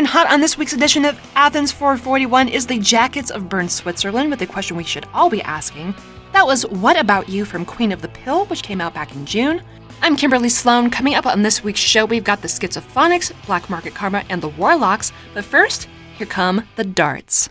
In hot on this week's edition of Athens 441 is the Jackets of Bern, Switzerland, with the question we should all be asking. That was What About You from Queen of the Pill, which came out back in June. I'm Kimberly Sloan. Coming up on this week's show, we've got the Schizophonics, Black Market Karma, and the Warlocks. But first, here come the darts.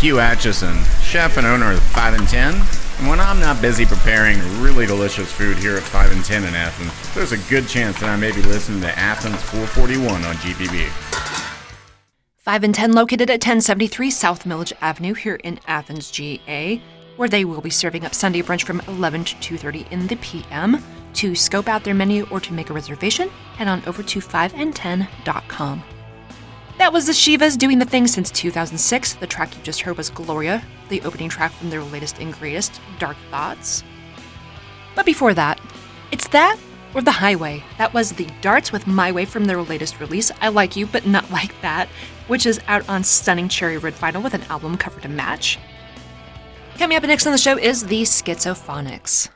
Hugh Acheson, chef and owner of 5 and 10. And when I'm not busy preparing really delicious food here at 5 and 10 in Athens, there's a good chance that I may be listening to Athens 441 on GPB. 5 and 10 located at 1073 South Milledge Avenue here in Athens, GA, where they will be serving up Sunday brunch from 11 to 2:30 in the PM. To scope out their menu or to make a reservation, head on over to 5and10.com. That was the Shivas doing the thing since 2006. The track you just heard was Gloria, the opening track from their latest and greatest, Dark Thoughts. But before that, it's that or The Highway. That was the Darts with My Way from their latest release, I Like You But Not Like That, which is out on Stunning Cherry Red Vinyl with an album cover to match. Coming up next on the show is the Schizophonics.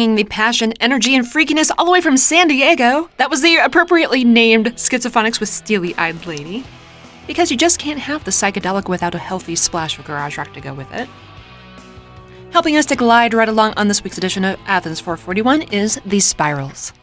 Bringing the passion, energy, and freakiness all the way from San Diego. That was the appropriately named Schizophonics with Steely Eyed Lady. Because you just can't have the psychedelic without a healthy splash of garage rock to go with it. Helping us to glide right along on this week's edition of Athens 441 is The Spirals.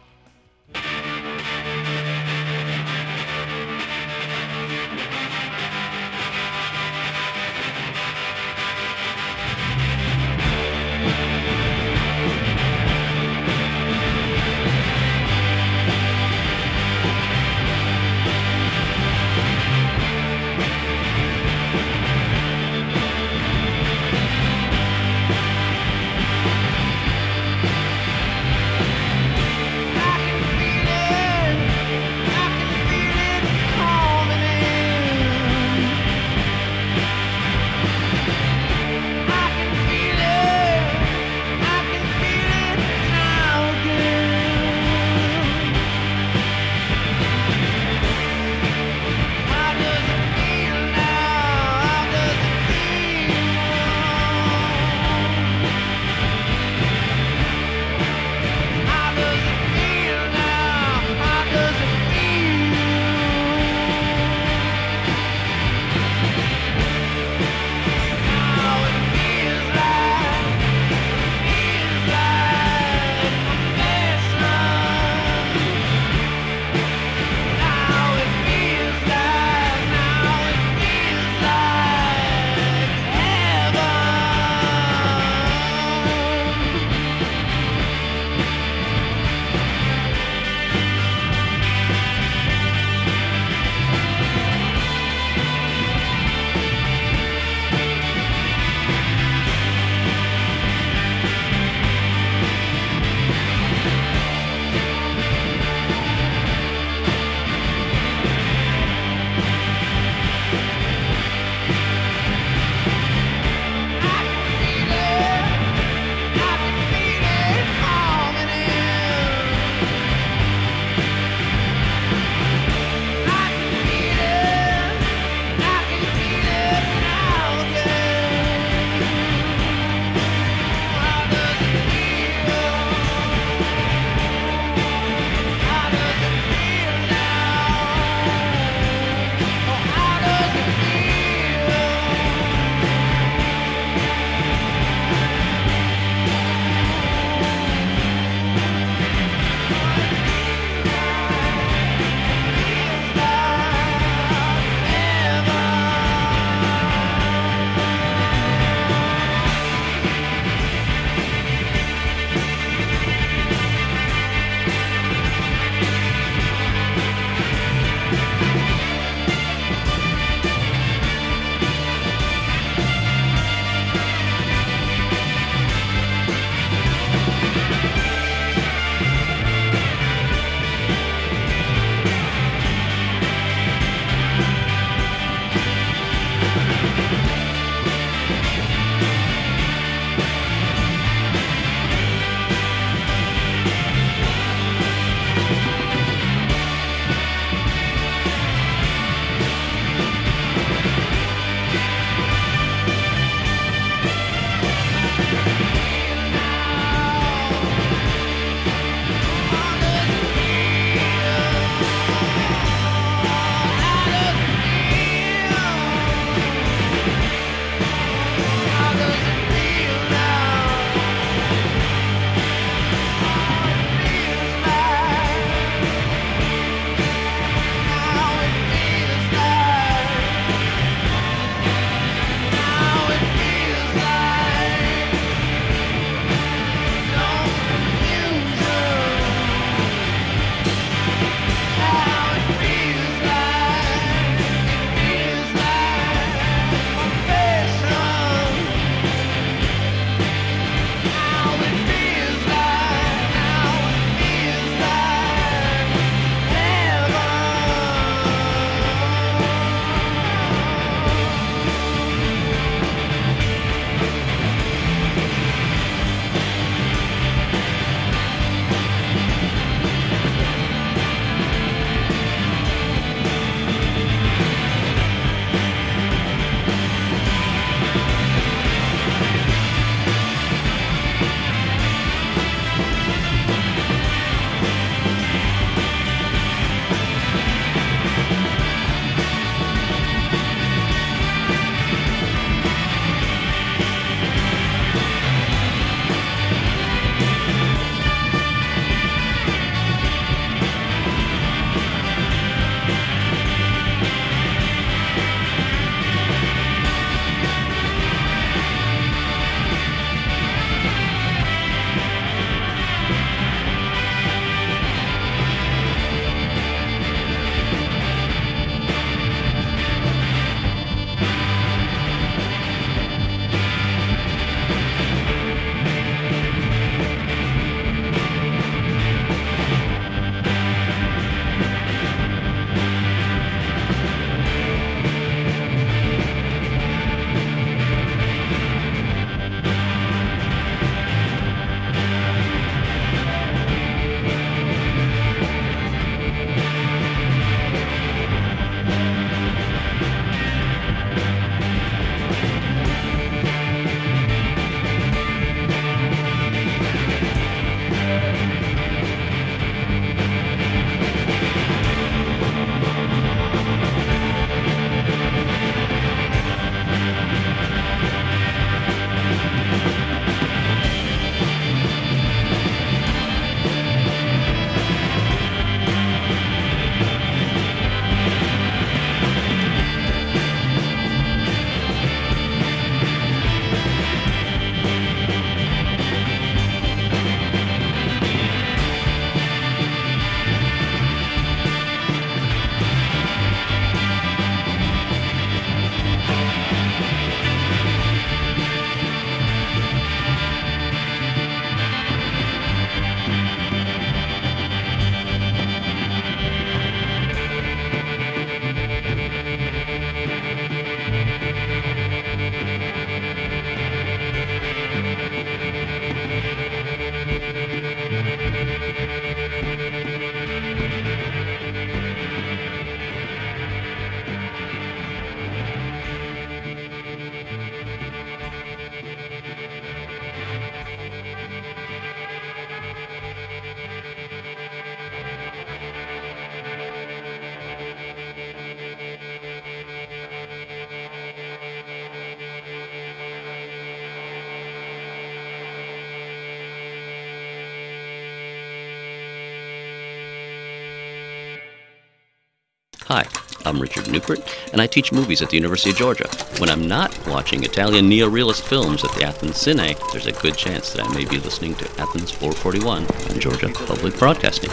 Hi, I'm Richard Neupert, and I teach movies at the University of Georgia. When I'm not watching Italian neo-realist films at the Athens Cine, there's a good chance that I may be listening to Athens 441 on Georgia Public Broadcasting.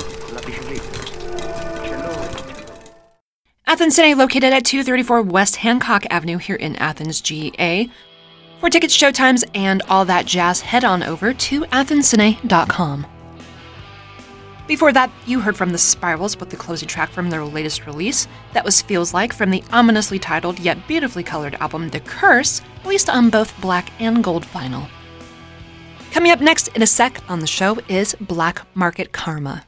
Athens Cine, located at 234 West Hancock Avenue here in Athens, GA. For tickets, showtimes, and all that jazz, head on over to athenscine.com. Before that, you heard from the Spirals with the closing track from their latest release. That was Feels Like from the ominously titled yet beautifully colored album The Curse, released on both black and gold vinyl. Coming up next in a sec on the show is Black Market Karma.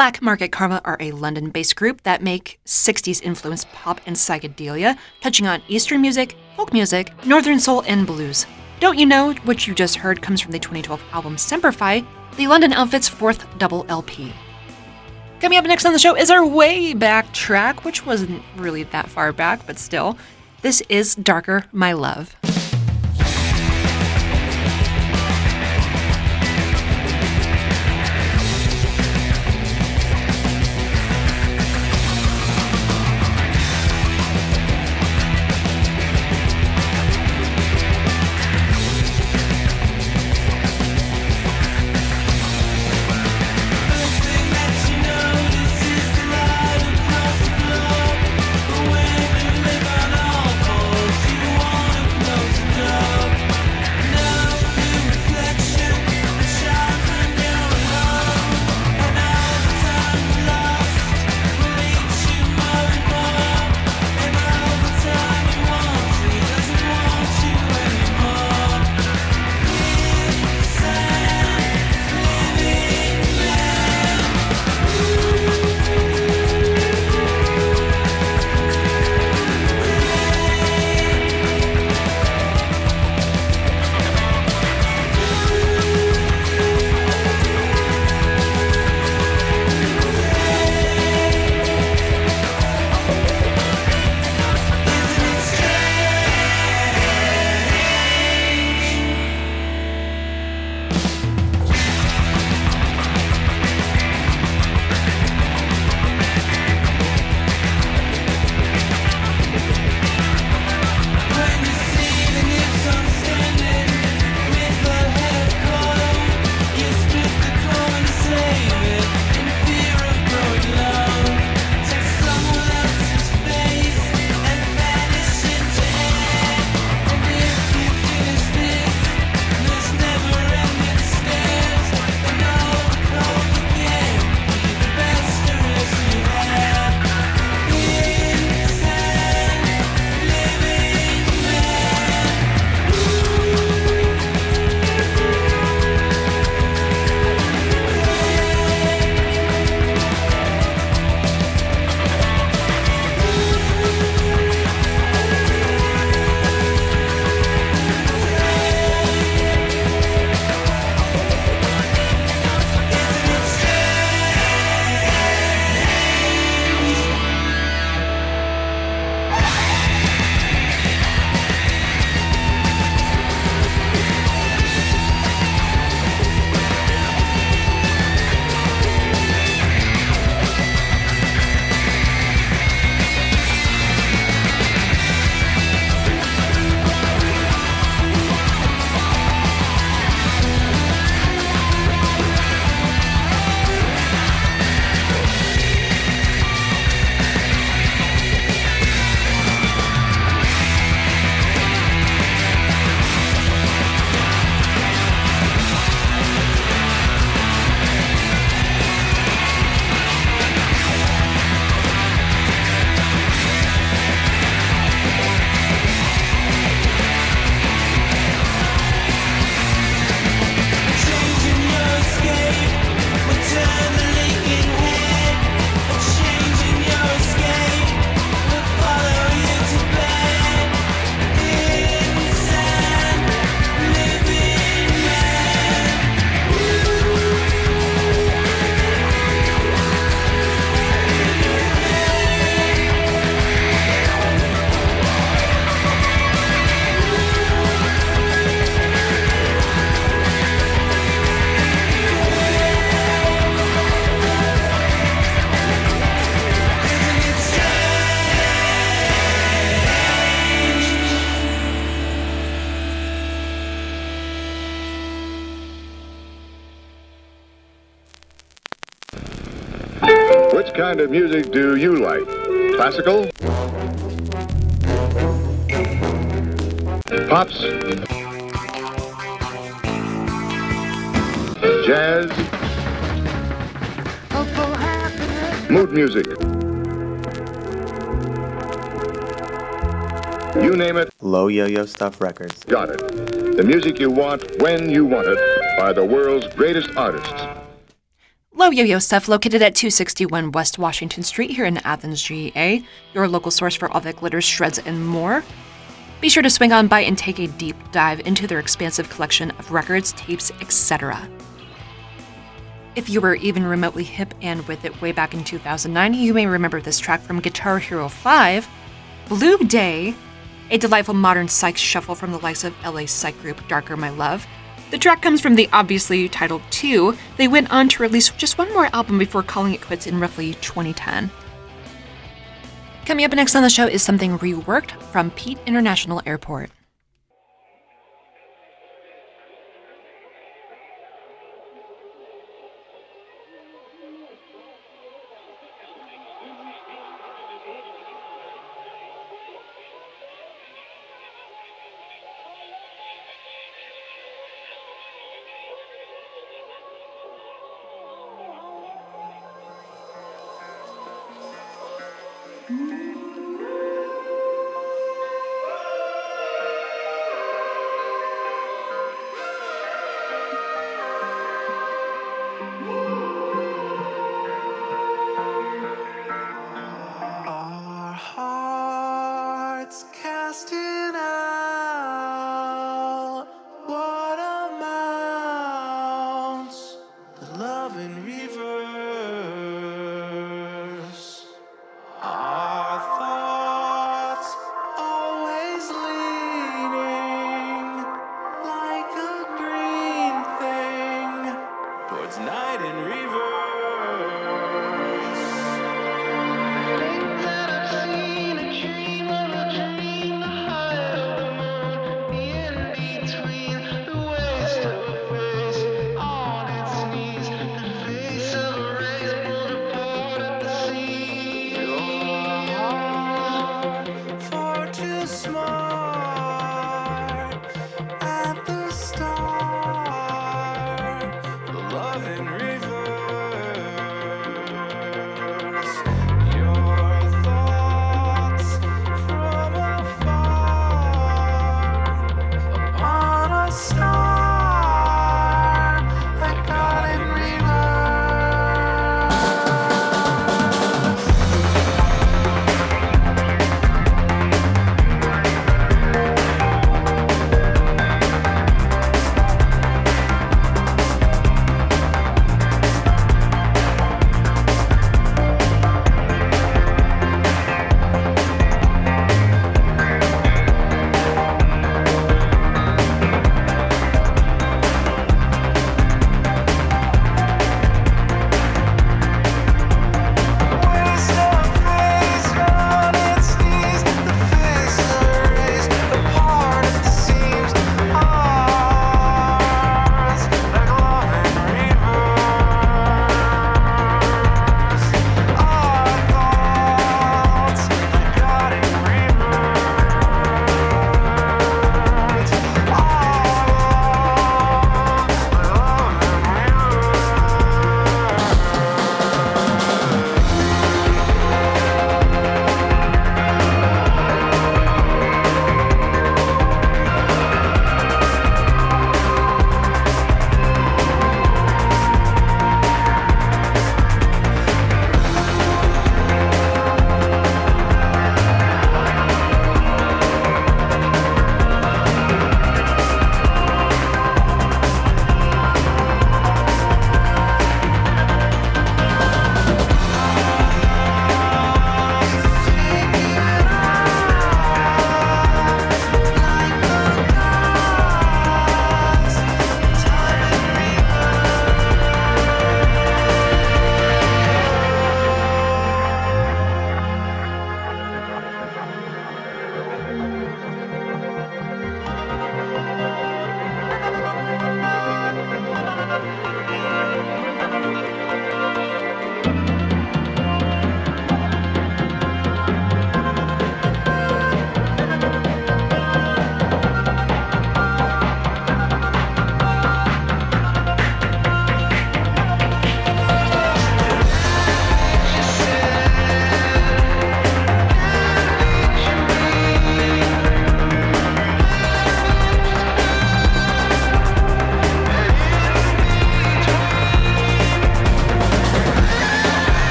Black Market Karma are a London based group that make 60s influenced pop and psychedelia, touching on Eastern music, folk music, Northern soul, and blues. Don't You Know, which you just heard, comes from the 2012 album Semperfi, the London Outfit's fourth double LP. Coming up next on the show is our way back track, which wasn't really that far back, but still. This is Darker, My Love. Classical? Pops? Jazz? Mood music? You name it, Low Yo Yo Stuff Records. got it. The music you want when you want it by the world's greatest artists. Yo Yo Stuff, located at 261 West Washington Street here in Athens, GA, your local source for all that glitters, shreds, and more. Be sure to swing on by and take a deep dive into their expansive collection of records, tapes, etc. If you were even remotely hip and with it way back in 2009, you may remember this track from Guitar Hero 5, Blue Day, a delightful modern psych shuffle from the likes of LA psych group Darker My Love. The track comes from the obviously titled 2. They went on to release just one more album before calling it quits in roughly 2010. Coming up next on the show is something reworked from Pete International Airport.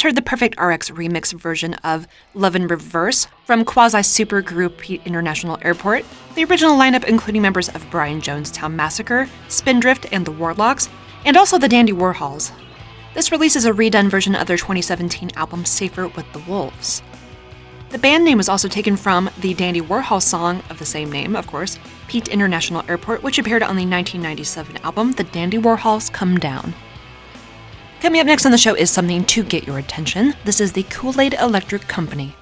Just heard the Perfect RX remix version of Love in Reverse from quasi supergroup Pete International Airport. The original lineup, including members of Brian Jonestown Massacre, Spindrift, and the Warlocks, and also the Dandy Warhols. This release is a redone version of their 2017 album Safer with the Wolves. The band name was also taken from the Dandy Warhol song of the same name, of course, Pete International Airport, which appeared on the 1997 album The Dandy Warhols Come Down. Coming up next on the show is something to get your attention. This is the Kool Aid Electric Company.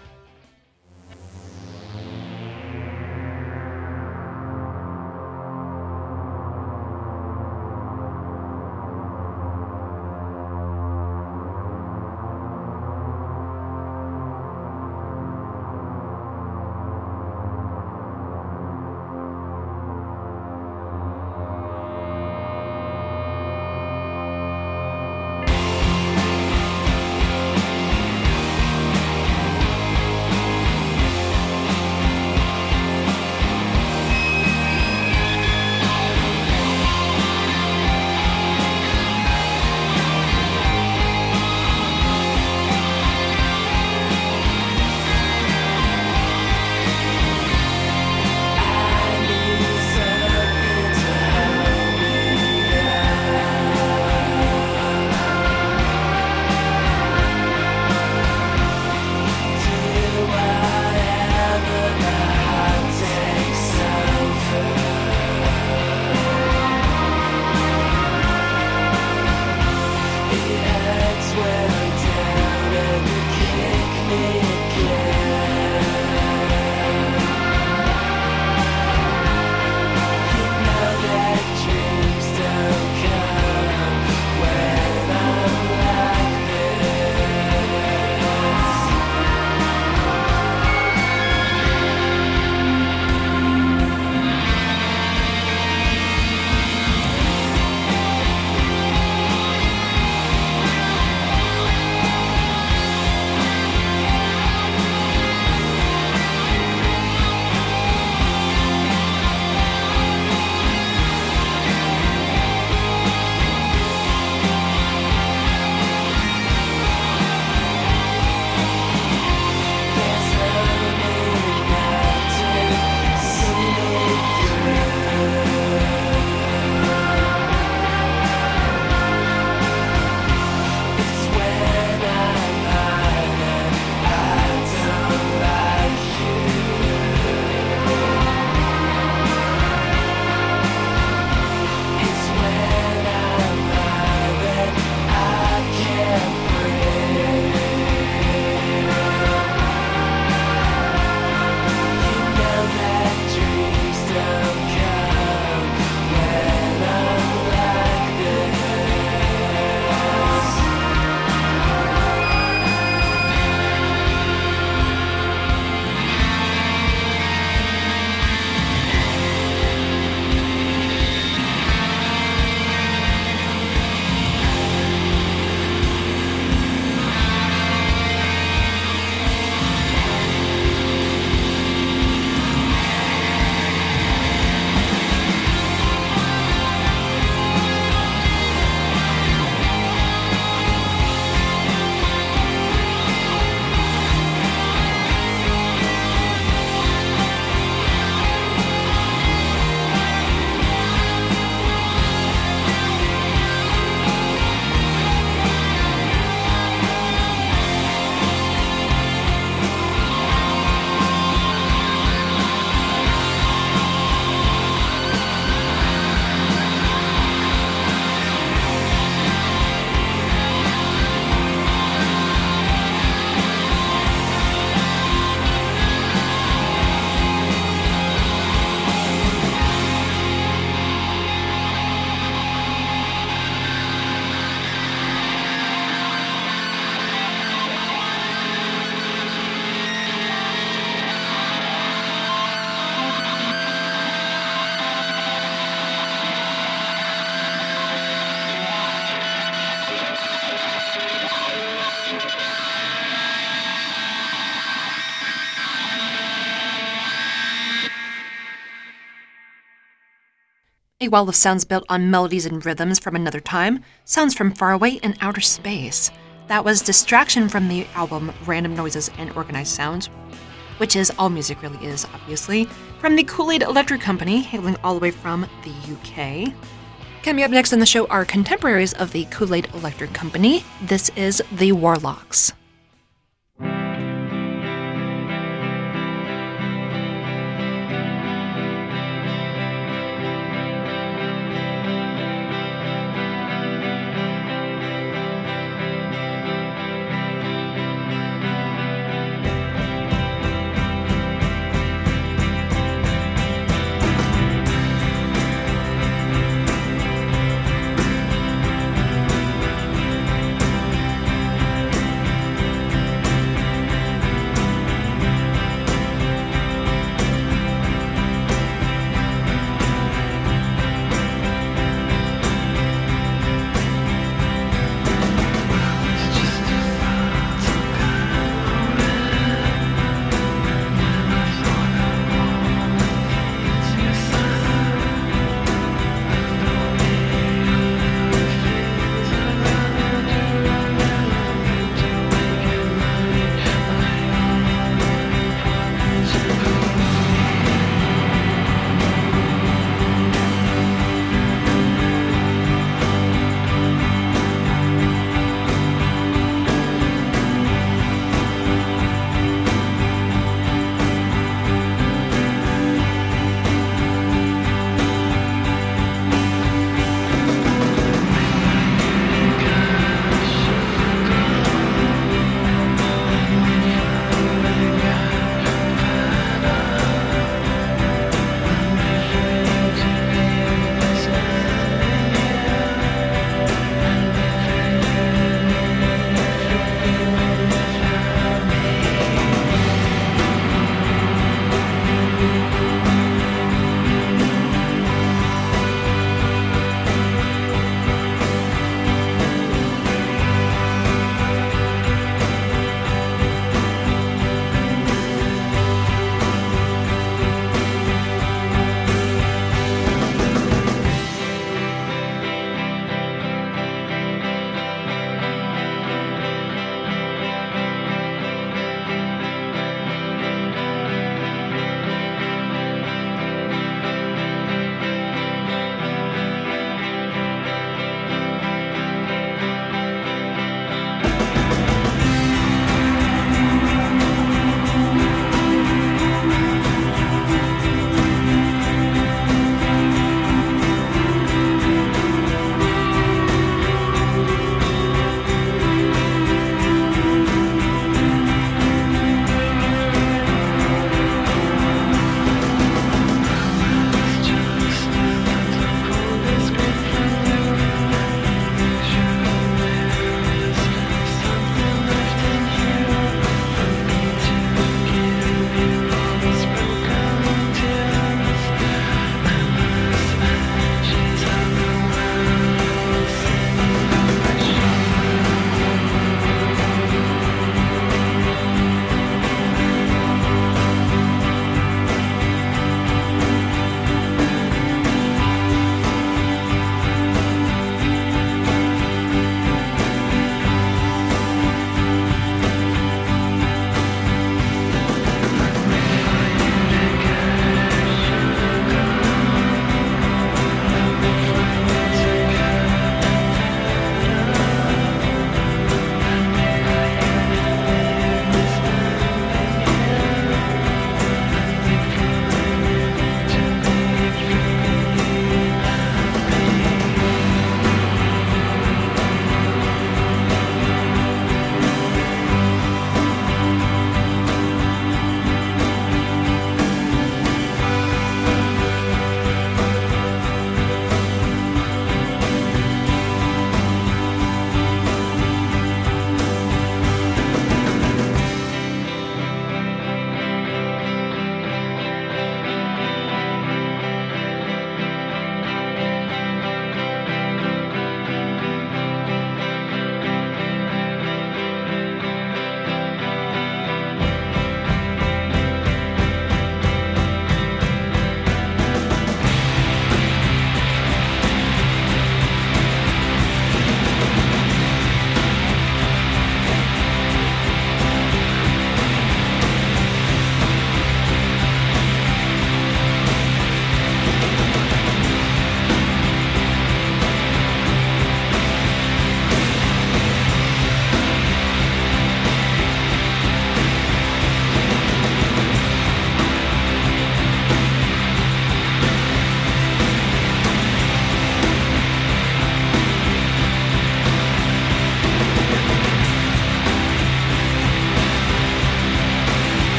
A wall of sounds built on melodies and rhythms from another time, sounds from far away in outer space. That was Distraction from the album Random Noises and Organized Sounds, which is all music really is, obviously, from the Kool Aid Electric Company, hailing all the way from the UK. Coming up next on the show are contemporaries of the Kool Aid Electric Company. This is the Warlocks.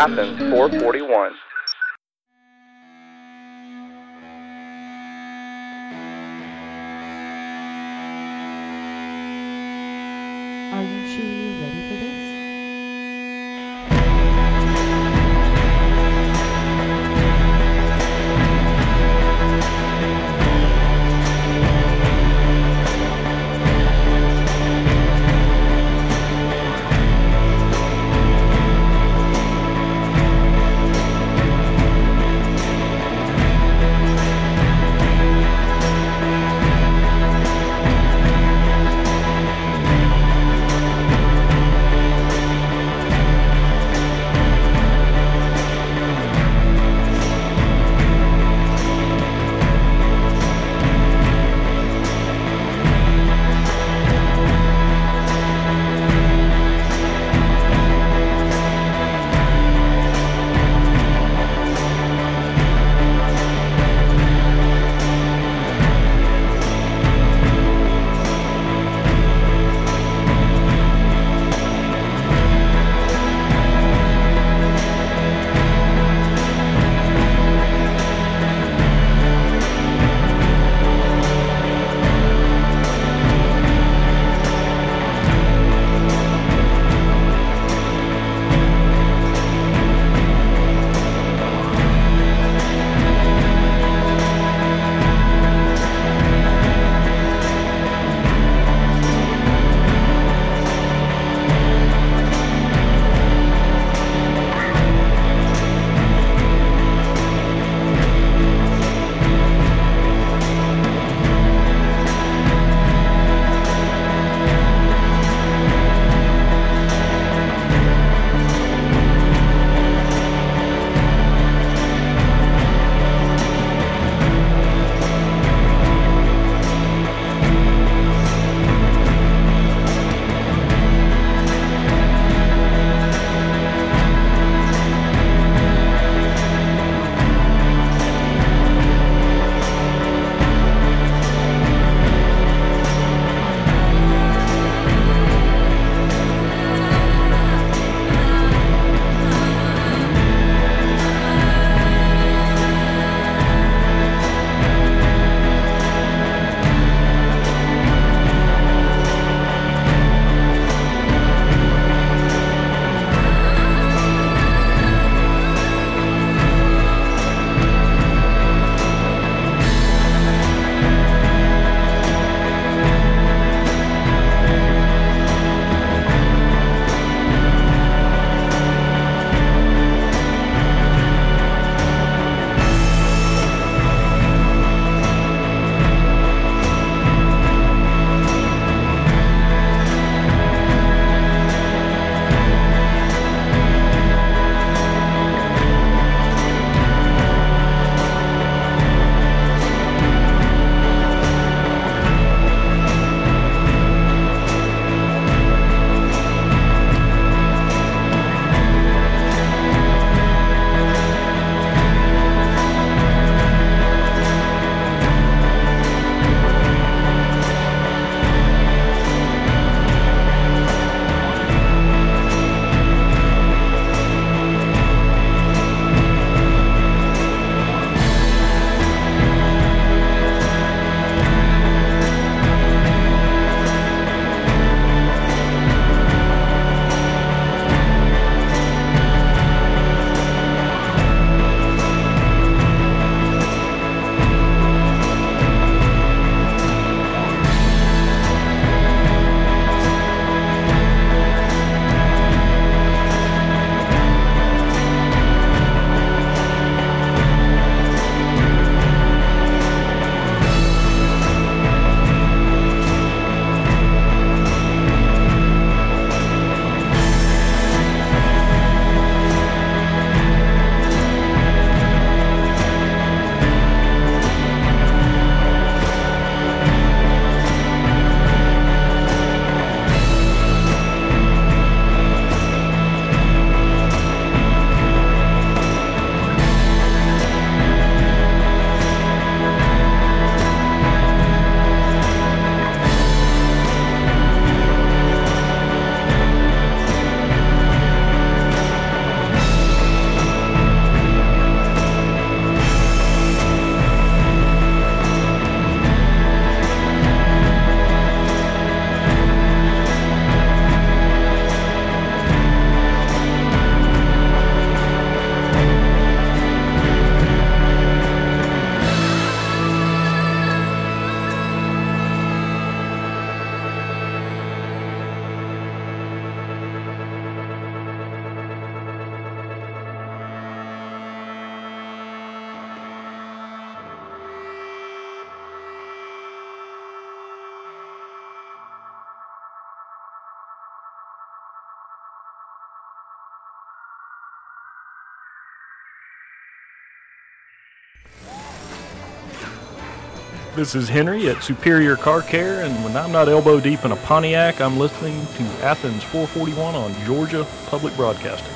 Athens 441. This is Henry at Superior Car Care, and when I'm not elbow deep in a Pontiac, I'm listening to Athens 441 on Georgia Public Broadcasting.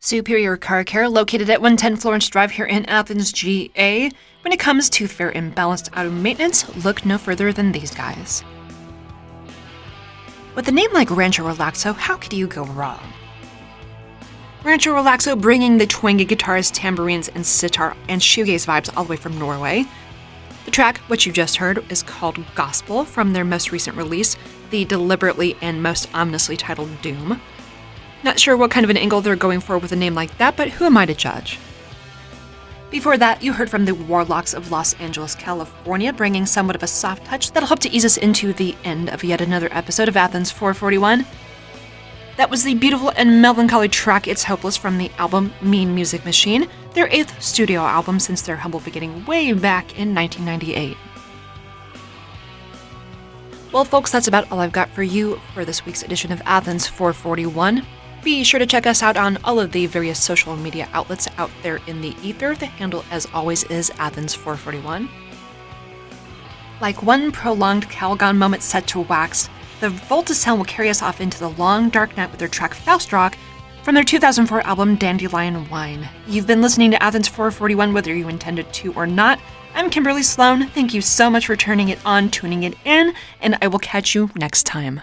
Superior Car Care, located at 110 Florence Drive here in Athens, GA. When it comes to fair and balanced auto maintenance, look no further than these guys. With a name like Rancho Relaxo, how could you go wrong? Rancho Relaxo bringing the twangy guitars, tambourines, and sitar and shoegaze vibes all the way from Norway. The track, which you just heard, is called Gospel from their most recent release, the deliberately and most ominously titled Doom. Not sure what kind of an angle they're going for with a name like that, but who am I to judge? Before that, you heard from the Warlocks of Los Angeles, California, bringing somewhat of a soft touch that'll help to ease us into the end of yet another episode of Athens 441. That was the beautiful and melancholy track It's Hopeless from the album Mean Music Machine, their eighth studio album since their humble beginning way back in 1998. Well, folks, that's about all I've got for you for this week's edition of Athens 441. Be sure to check us out on all of the various social media outlets out there in the ether. The handle, as always, is Athens441. Like one prolonged Calgon moment set to wax, the Volta Sound will carry us off into the long, dark night with their track Faustrock from their 2004 album Dandelion Wine. You've been listening to Athens 441 whether you intended to or not. I'm Kimberly Sloan. Thank you so much for turning it on, tuning it in, and I will catch you next time.